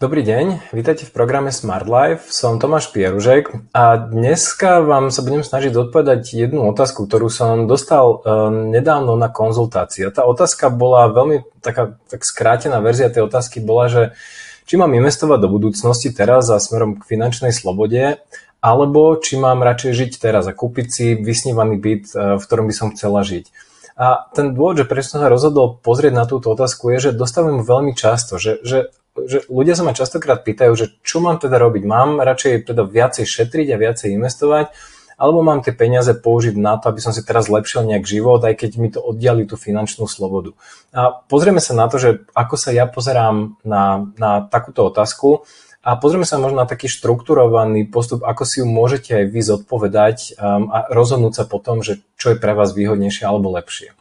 Dobrý deň, vítajte v programe Smart Life, som Tomáš Pieružek a dneska vám sa budem snažiť odpovedať jednu otázku, ktorú som dostal uh, nedávno na konzultácii. Tá otázka bola veľmi taká tak skrátená verzia tej otázky bola, že či mám investovať do budúcnosti teraz a smerom k finančnej slobode, alebo či mám radšej žiť teraz a kúpiť si vysnívaný byt, uh, v ktorom by som chcela žiť. A ten dôvod, že prečo som sa rozhodol pozrieť na túto otázku, je, že dostávam veľmi často, že, že že ľudia sa ma častokrát pýtajú, že čo mám teda robiť? Mám radšej teda viacej šetriť a viacej investovať, alebo mám tie peniaze použiť na to, aby som si teraz zlepšil nejak život, aj keď mi to oddiali tú finančnú slobodu. A pozrieme sa na to, že ako sa ja pozerám na, na takúto otázku a pozrieme sa možno na taký štrukturovaný postup, ako si ju môžete aj vy zodpovedať um, a rozhodnúť sa potom, že čo je pre vás výhodnejšie alebo lepšie.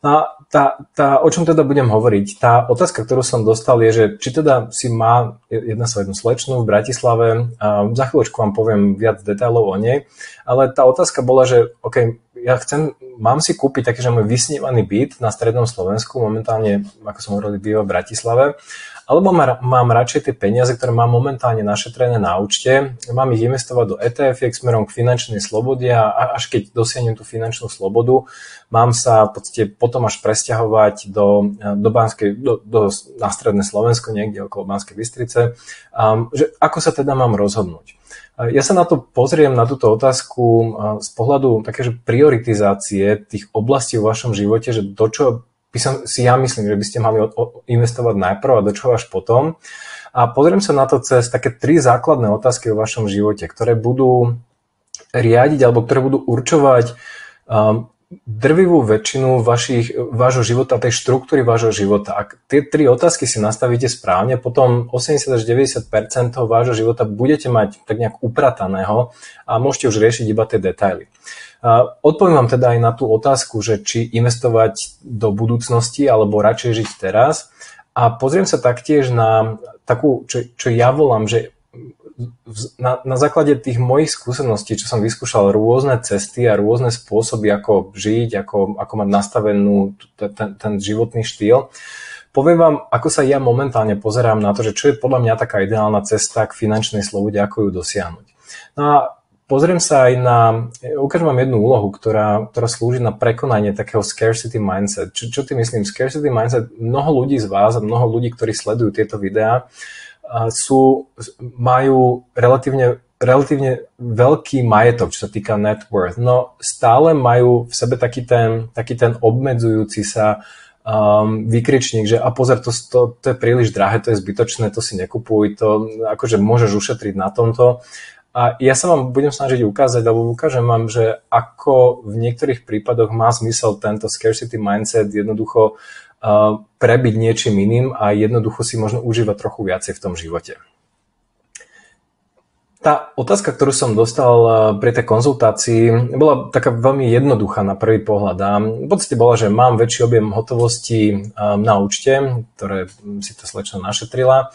No tá, tá, o čom teda budem hovoriť? Tá otázka, ktorú som dostal, je, že či teda si má jedna sa jednu slečnú v Bratislave, a za chvíľočku vám poviem viac detailov o nej, ale tá otázka bola, že OK, ja chcem, mám si kúpiť taký, že môj vysnívaný byt na strednom Slovensku, momentálne, ako som hovoril, býva v Bratislave alebo mám radšej tie peniaze, ktoré mám momentálne našetrené na účte, mám ich investovať do etf smerom k finančnej slobode a až keď dosiahnem tú finančnú slobodu, mám sa v podstate potom až presťahovať do, do, Banskej, do, do, na stredné Slovensko, niekde okolo Banskej Bystrice, um, že ako sa teda mám rozhodnúť. Ja sa na to pozriem, na túto otázku z pohľadu také, že prioritizácie tých oblastí vo vašom živote, že do čo by som si ja myslím, že by ste mali investovať najprv a do čoho až potom. A pozriem sa na to cez také tri základné otázky o vašom živote, ktoré budú riadiť alebo ktoré budú určovať um, drvivú väčšinu vašich, vášho života, tej štruktúry vášho života. Ak tie tri otázky si nastavíte správne, potom 80 až 90 toho vášho života budete mať tak nejak uprataného a môžete už riešiť iba tie detaily. Odpoviem vám teda aj na tú otázku, že či investovať do budúcnosti alebo radšej žiť teraz. A pozriem sa taktiež na takú, čo, čo ja volám, že na, na základe tých mojich skúseností, čo som vyskúšal rôzne cesty a rôzne spôsoby, ako žiť, ako, ako mať nastavenú ten, ten životný štýl, poviem vám, ako sa ja momentálne pozerám na to, že čo je podľa mňa taká ideálna cesta k finančnej slobode, ako ju dosiahnuť. No a Pozriem sa aj na, ukážem vám jednu úlohu, ktorá, ktorá slúži na prekonanie takého scarcity mindset. Čo, čo ty myslím? Scarcity mindset, mnoho ľudí z vás a mnoho ľudí, ktorí sledujú tieto videá, sú, majú relatívne, relatívne veľký majetok, čo sa týka net worth, no stále majú v sebe taký ten, taký ten obmedzujúci sa um, vykričník, že a pozor, to, to, to je príliš drahé, to je zbytočné, to si nekupuj, to akože môžeš ušetriť na tomto. A ja sa vám budem snažiť ukázať, alebo ukážem vám, že ako v niektorých prípadoch má zmysel tento scarcity mindset jednoducho prebiť niečím iným a jednoducho si možno užívať trochu viacej v tom živote. Tá otázka, ktorú som dostal uh, pri tej konzultácii, bola taká veľmi jednoduchá na prvý pohľad. A v podstate bola, že mám väčší objem hotovosti um, na účte, ktoré si tá slečna našetrila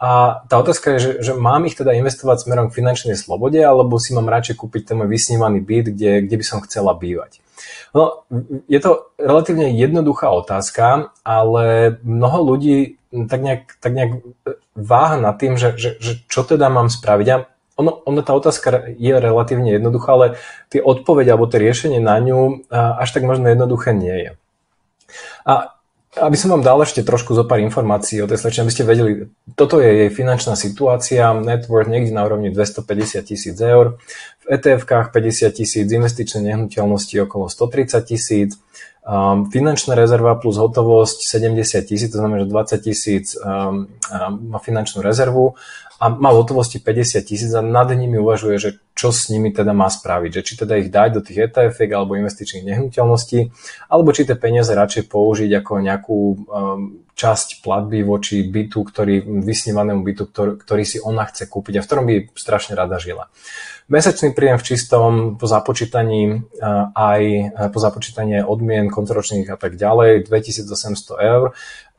a tá otázka je, že, že mám ich teda investovať smerom k finančnej slobode, alebo si mám radšej kúpiť ten môj vysnívaný byt, kde, kde by som chcela bývať. No, je to relatívne jednoduchá otázka, ale mnoho ľudí tak nejak, tak nejak váha nad tým, že, že, že čo teda mám spraviť. A ono, ono, tá otázka je relatívne jednoduchá, ale tie odpovede alebo tie riešenie na ňu až tak možno jednoduché nie je. A aby som vám dal ešte trošku zo pár informácií o tej aby ste vedeli, toto je jej finančná situácia, net worth niekde na úrovni 250 tisíc eur, v ETF-kách 50 tisíc, investičné nehnuteľnosti okolo 130 tisíc, um, finančná rezerva plus hotovosť 70 tisíc, to znamená, že 20 tisíc um, um, má finančnú rezervu a má v hotovosti 50 tisíc a nad nimi uvažuje, že čo s nimi teda má spraviť, že či teda ich dať do tých etf alebo investičných nehnuteľností, alebo či tie peniaze radšej použiť ako nejakú um, časť platby voči bytu, ktorý, vysnívanému bytu, ktorý, ktorý si ona chce kúpiť a v ktorom by strašne rada žila. Mesačný príjem v čistom po započítaní aj po započítaní odmien koncoročných a tak ďalej 2800 eur.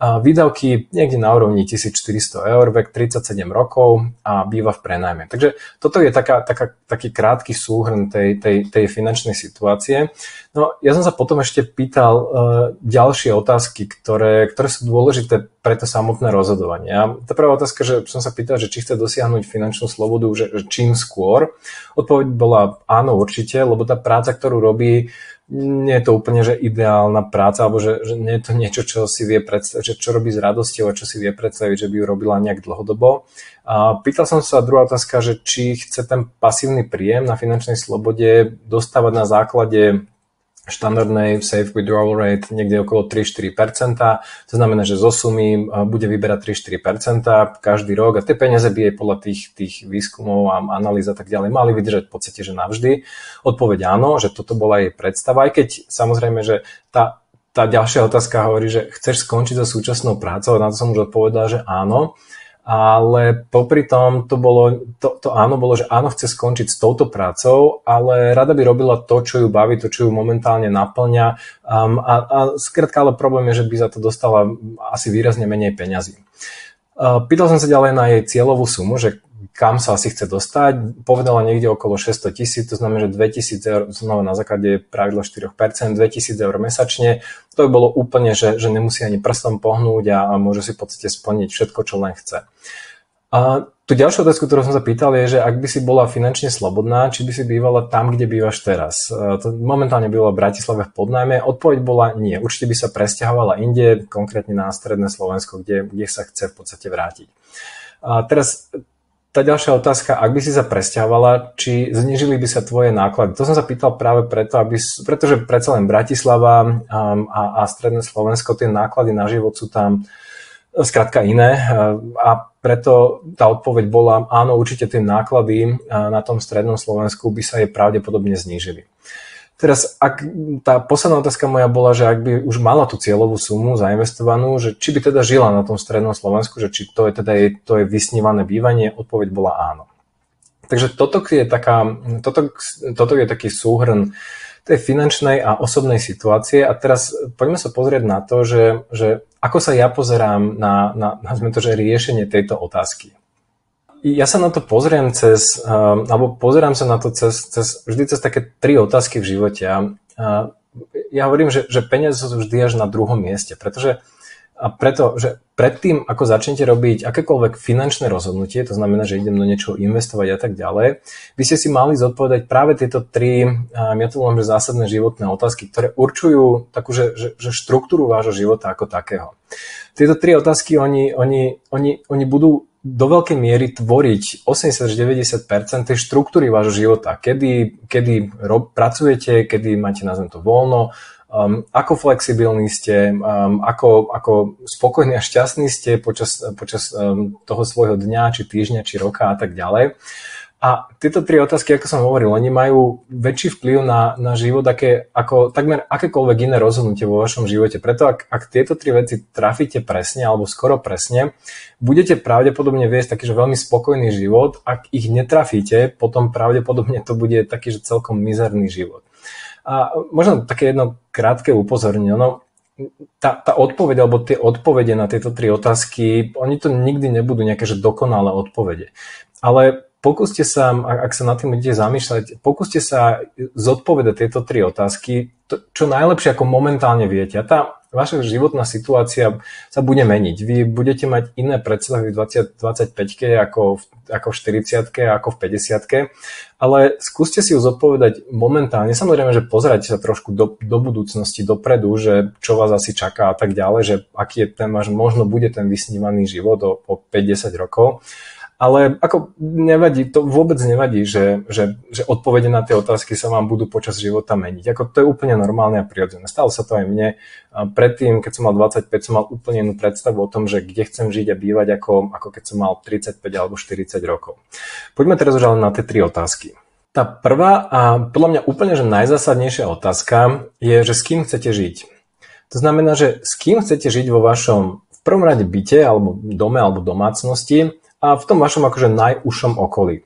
Výdavky niekde na úrovni 1400 eur, vek 37 rokov a býva v prenajme. Takže toto je taká, taká, taký krátky súhrn tej, tej, tej finančnej situácie. No ja som sa potom ešte pýtal uh, ďalšie otázky, ktoré, ktoré sú dôležité pre to samotné rozhodovanie. A tá prvá otázka, že som sa pýtal, že či chce dosiahnuť finančnú slobodu, že, že čím skôr. Odpoveď bola áno, určite, lebo tá práca, ktorú robí, nie je to úplne že ideálna práca, alebo že, že nie je to niečo, čo si vie predstaviť, že čo robí s radosťou a čo si vie predstaviť, že by ju robila nejak dlhodobo. A pýtal som sa, druhá otázka, že či chce ten pasívny príjem na finančnej slobode dostávať na základe štandardnej safe withdrawal rate niekde okolo 3-4%. To znamená, že zo sumy bude vyberať 3-4% každý rok a tie peniaze by jej podľa tých, tých výskumov a analýz a tak ďalej mali vydržať v podstate, že navždy. Odpoveď áno, že toto bola jej predstava, aj keď samozrejme, že tá, tá ďalšia otázka hovorí, že chceš skončiť so súčasnou prácou, na to som už odpovedal, že áno ale popri tom to, bolo, to, to áno bolo, že áno, chce skončiť s touto prácou, ale rada by robila to, čo ju baví, to, čo ju momentálne naplňa um, a, a skrátka, ale problém je, že by za to dostala asi výrazne menej peňazí. Uh, pýtal som sa ďalej na jej cieľovú sumu, že kam sa asi chce dostať. Povedala niekde okolo 600 tisíc, to znamená, že 2000 eur, znova na základe pravidla 4%, 2000 eur mesačne. To by bolo úplne, že, že nemusí ani prstom pohnúť a, a môže si v podstate splniť všetko, čo len chce. A tu ďalšiu otázku, ktorú som sa pýtal, je, že ak by si bola finančne slobodná, či by si bývala tam, kde bývaš teraz. To momentálne bývala v Bratislave v podnajme. Odpoveď bola nie. Určite by sa presťahovala inde, konkrétne na stredné Slovensko, kde, kde sa chce v podstate vrátiť. A teraz tá ďalšia otázka, ak by si sa presťahovala, či znižili by sa tvoje náklady? To som sa pýtal práve preto, aby, pretože predsa len Bratislava um, a, a Stredné Slovensko, tie náklady na život sú tam uh, skrátka iné uh, a preto tá odpoveď bola, áno, určite tie náklady uh, na tom Strednom Slovensku by sa jej pravdepodobne znížili. Teraz, ak tá posledná otázka moja bola, že ak by už mala tú cieľovú sumu zainvestovanú, že či by teda žila na tom strednom Slovensku, že či to je teda jej, to je vysnívané bývanie, odpoveď bola áno. Takže toto je, taká, toto, toto je taký súhrn tej finančnej a osobnej situácie a teraz poďme sa pozrieť na to, že, že ako sa ja pozerám na, na, na to, že riešenie tejto otázky ja sa na to pozriem cez, uh, alebo pozerám sa na to cez, cez, vždy cez také tri otázky v živote. A, uh, ja hovorím, že, že peniaze sú vždy až na druhom mieste, pretože a preto, že predtým, ako začnete robiť akékoľvek finančné rozhodnutie, to znamená, že idem do niečoho investovať a tak ďalej, by ste si mali zodpovedať práve tieto tri, ja to volám, že zásadné životné otázky, ktoré určujú takú, že, že, že štruktúru vášho života ako takého. Tieto tri otázky, oni, oni, oni, oni budú do veľkej miery tvoriť 80-90% tej štruktúry vášho života. Kedy, kedy rob, pracujete, kedy máte, nazvem to, voľno, um, ako flexibilní ste, um, ako, ako spokojní a šťastní ste počas, počas um, toho svojho dňa, či týždňa, či roka a tak ďalej. A tieto tri otázky, ako som hovoril, oni majú väčší vplyv na, na život aké, ako takmer akékoľvek iné rozhodnutie vo vašom živote. Preto ak, ak tieto tri veci trafíte presne alebo skoro presne, budete pravdepodobne viesť taký že veľmi spokojný život. Ak ich netrafíte, potom pravdepodobne to bude taký že celkom mizerný život. A možno také jedno krátke upozornenie. No, tá, tá odpoveď alebo tie odpovede na tieto tri otázky, oni to nikdy nebudú nejaké že dokonalé odpovede. Ale pokúste sa, ak sa nad tým budete zamýšľať, pokúste sa zodpovedať tieto tri otázky, to, čo najlepšie ako momentálne viete. A tá vaša životná situácia sa bude meniť. Vy budete mať iné predstavy v 20, 25 ako, ako v 40 ako v 50 ale skúste si ju zodpovedať momentálne. Samozrejme, že pozerajte sa trošku do, do budúcnosti, dopredu, že čo vás asi čaká a tak ďalej, že aký je ten váš, možno bude ten vysnívaný život o, o 5-10 rokov ale ako nevadí, to vôbec nevadí, že, že, že odpovede na tie otázky sa vám budú počas života meniť. Ako to je úplne normálne a prirodzené. Stalo sa to aj mne. Predtým, keď som mal 25, som mal úplne inú predstavu o tom, že kde chcem žiť a bývať, ako, ako keď som mal 35 alebo 40 rokov. Poďme teraz už ale na tie tri otázky. Tá prvá a podľa mňa úplne že najzásadnejšia otázka je, že s kým chcete žiť. To znamená, že s kým chcete žiť vo vašom v prvom rade byte alebo dome alebo domácnosti a v tom vašom akože najúžšom okolí.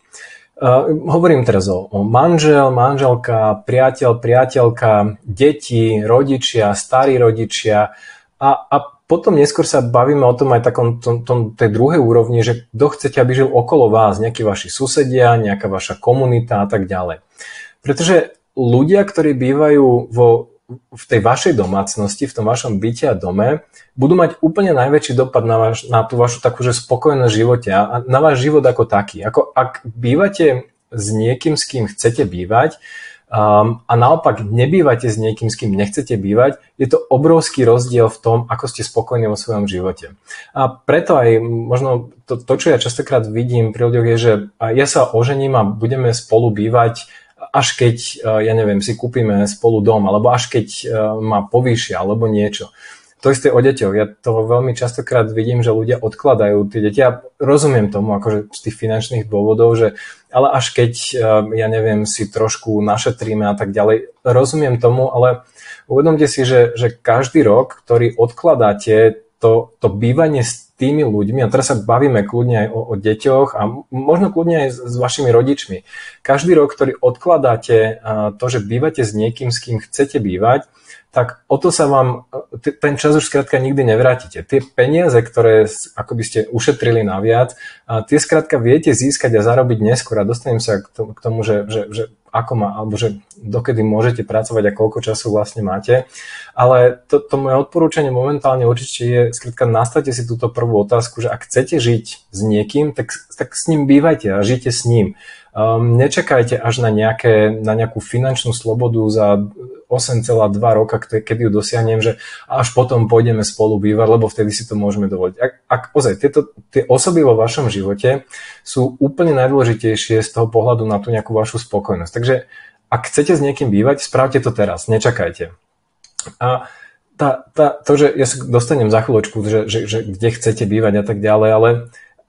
Uh, hovorím teraz o, o manžel, manželka, priateľ, priateľka, deti, rodičia, starí rodičia a, a potom neskôr sa bavíme o tom aj takom tom, tom, tej druhej úrovni, že kto chcete, aby žil okolo vás, nejakí vaši susedia, nejaká vaša komunita a tak ďalej. Pretože ľudia, ktorí bývajú vo v tej vašej domácnosti, v tom vašom byte a dome budú mať úplne najväčší dopad na, vaš, na tú vašu takú, že spokojnosť živote a na váš život ako taký. Ako ak bývate s niekým, s kým chcete bývať, Um, a naopak nebývate s niekým, s kým nechcete bývať, je to obrovský rozdiel v tom, ako ste spokojní vo svojom živote. A preto aj možno to, to čo ja častokrát vidím pri ľuďoch je, že ja sa ožením a budeme spolu bývať až keď, ja neviem, si kúpime spolu dom, alebo až keď ma povýšia, alebo niečo. To isté o deťoch. Ja to veľmi častokrát vidím, že ľudia odkladajú tie deti. Ja rozumiem tomu, akože z tých finančných dôvodov, že ale až keď, eh, ja neviem, si trošku našetríme a tak ďalej, rozumiem tomu, ale uvedomte si, že, že každý rok, ktorý odkladáte to, to bývanie s tými ľuďmi, a teraz sa bavíme kľudne aj o, o deťoch a možno kľudne aj s, s vašimi rodičmi. Každý rok, ktorý odkladáte to, že bývate s niekým, s kým chcete bývať, tak o to sa vám, ten čas už skrátka nikdy nevrátite. Tie peniaze, ktoré ako by ste ušetrili naviac, tie skrátka viete získať a zarobiť neskôr a dostanem sa k tomu, že, že, že ako má, alebo že dokedy môžete pracovať a koľko času vlastne máte. Ale to, to moje odporúčanie momentálne určite je, skrátka nastavte si túto prvú otázku, že ak chcete žiť s niekým, tak, tak s ním bývajte a žite s ním. Um, nečakajte až na, nejaké, na nejakú finančnú slobodu za 8,2 roka, kedy ju dosiahnem, že až potom pôjdeme spolu bývať, lebo vtedy si to môžeme dovoliť. Ak, ak ozaj tieto, tie osoby vo vašom živote sú úplne najdôležitejšie z toho pohľadu na tú nejakú vašu spokojnosť. Takže ak chcete s niekým bývať, spravte to teraz, nečakajte. A tá, tá, to, že ja sa dostanem za chvíľočku, že, že, že kde chcete bývať a tak ďalej, ale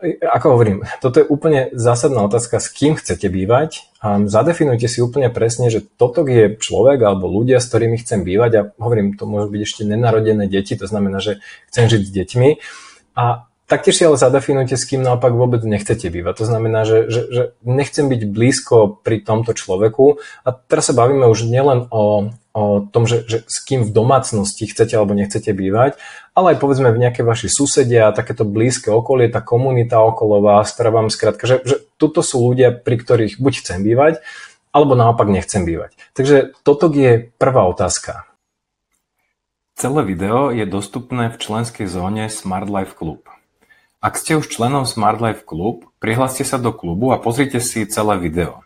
ako hovorím, toto je úplne zásadná otázka, s kým chcete bývať zadefinujte si úplne presne, že toto je človek alebo ľudia, s ktorými chcem bývať a hovorím, to môžu byť ešte nenarodené deti, to znamená, že chcem žiť s deťmi a taktiež si ale zadefinujte, s kým naopak vôbec nechcete bývať. To znamená, že, že, že nechcem byť blízko pri tomto človeku a teraz sa bavíme už nielen o o tom, že, že s kým v domácnosti chcete alebo nechcete bývať, ale aj povedzme v nejaké vaši susedia takéto blízke okolie, tá komunita okolo vás, ktorá vám skrátka, že, že tuto sú ľudia, pri ktorých buď chcem bývať, alebo naopak nechcem bývať. Takže toto je prvá otázka. Celé video je dostupné v členskej zóne Smart Life Club. Ak ste už členom Smart Life Club, prihláste sa do klubu a pozrite si celé video.